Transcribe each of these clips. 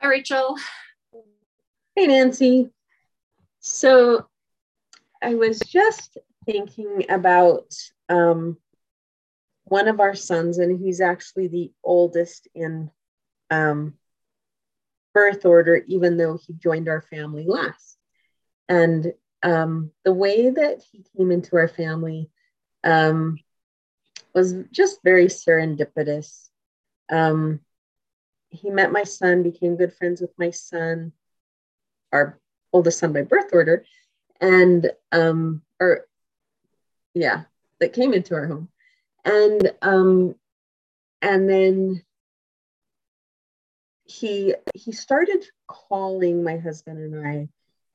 Hi, Rachel. Hey, Nancy. So I was just thinking about um, one of our sons, and he's actually the oldest in um, birth order, even though he joined our family last. And um, the way that he came into our family um, was just very serendipitous. He met my son, became good friends with my son, our oldest son by birth order, and um, or yeah, that came into our home, and um, and then he he started calling my husband and I,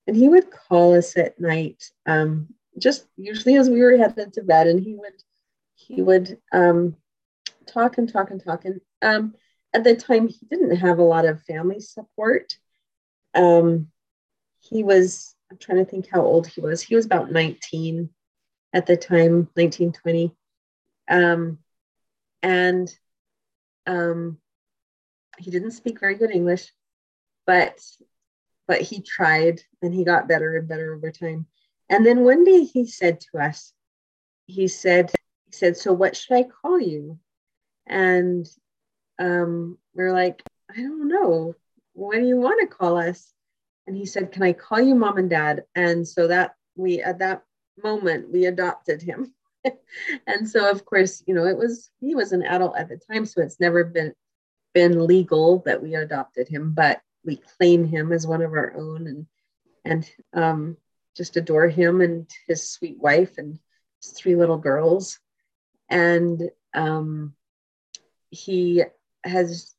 and he would call us at night, um, just usually as we were headed to bed, and he would he would um, talk and talk and talk and um, at the time he didn't have a lot of family support. Um, he was I'm trying to think how old he was. He was about 19 at the time, 1920. Um, and um, he didn't speak very good English, but but he tried and he got better and better over time. And then one day he said to us, he said, he said, so what should I call you? And um, we are like, I don't know. What do you want to call us? And he said, Can I call you mom and dad? And so that we, at that moment, we adopted him. and so, of course, you know, it was, he was an adult at the time. So it's never been, been legal that we adopted him, but we claim him as one of our own and, and um, just adore him and his sweet wife and his three little girls. And um, he has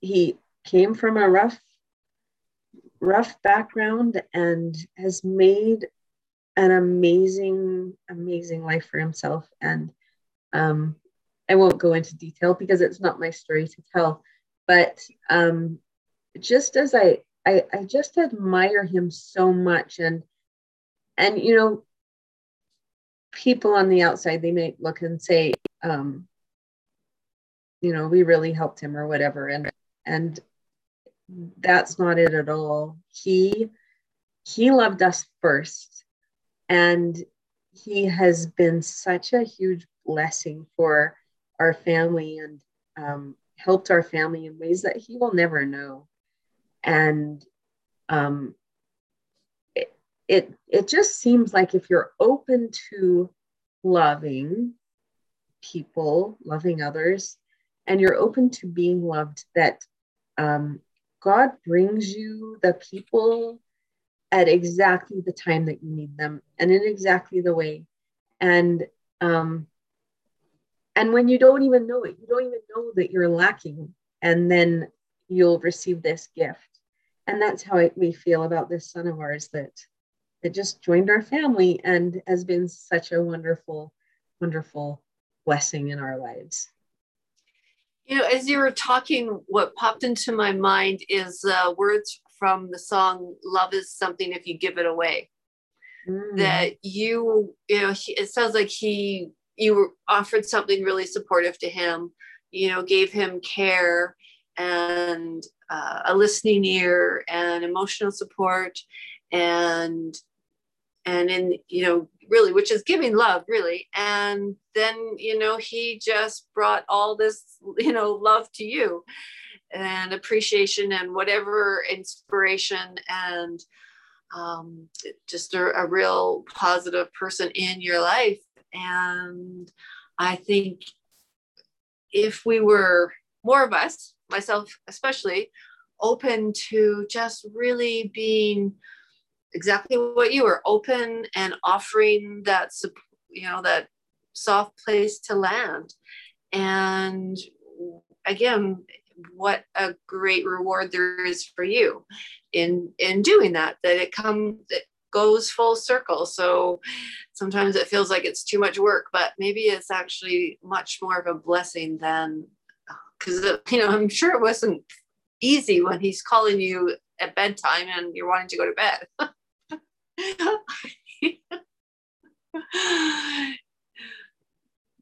he came from a rough rough background and has made an amazing amazing life for himself. And um, i won't go into detail because it's not my story to tell but um, just as I, I i just admire him so much and and you know people on the outside they may look and say um, you know we really helped him or whatever. And and that's not it at all. He he loved us first. And he has been such a huge blessing for our family and um, helped our family in ways that he will never know. And um, it, it it just seems like if you're open to loving people loving others and you're open to being loved, that um, God brings you the people at exactly the time that you need them and in exactly the way. And um, and when you don't even know it, you don't even know that you're lacking, and then you'll receive this gift. And that's how we feel about this son of ours that that just joined our family and has been such a wonderful, wonderful blessing in our lives. You know, as you were talking, what popped into my mind is uh, words from the song "Love Is Something If You Give It Away." Mm. That you, you know, it sounds like he, you offered something really supportive to him. You know, gave him care and uh, a listening ear and emotional support, and and in you know really which is giving love really. And then you know he just brought all this you know love to you and appreciation and whatever inspiration and um, just a, a real positive person in your life. And i think if we were more of us myself especially open to just really being exactly what you were open and offering that you know that soft place to land. And again what a great reward there is for you in in doing that that it comes it goes full circle. So sometimes it feels like it's too much work but maybe it's actually much more of a blessing than uh, because you know i'm sure it wasn't easy when he's calling you at bedtime and you're wanting to go to bed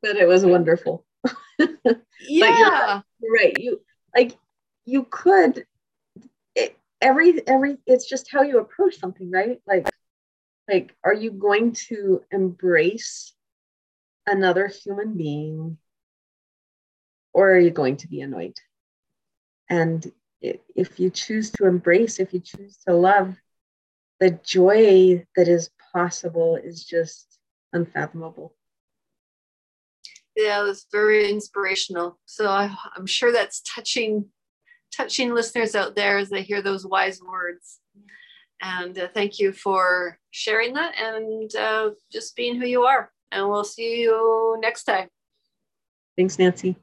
but it was wonderful. Yeah. you're right. You like you could every every it's just how you approach something right like like are you going to embrace another human being or are you going to be annoyed and if you choose to embrace if you choose to love the joy that is possible is just unfathomable yeah that's very inspirational so I, i'm sure that's touching touching listeners out there as they hear those wise words. And uh, thank you for sharing that and uh, just being who you are. And we'll see you next time. Thanks, Nancy.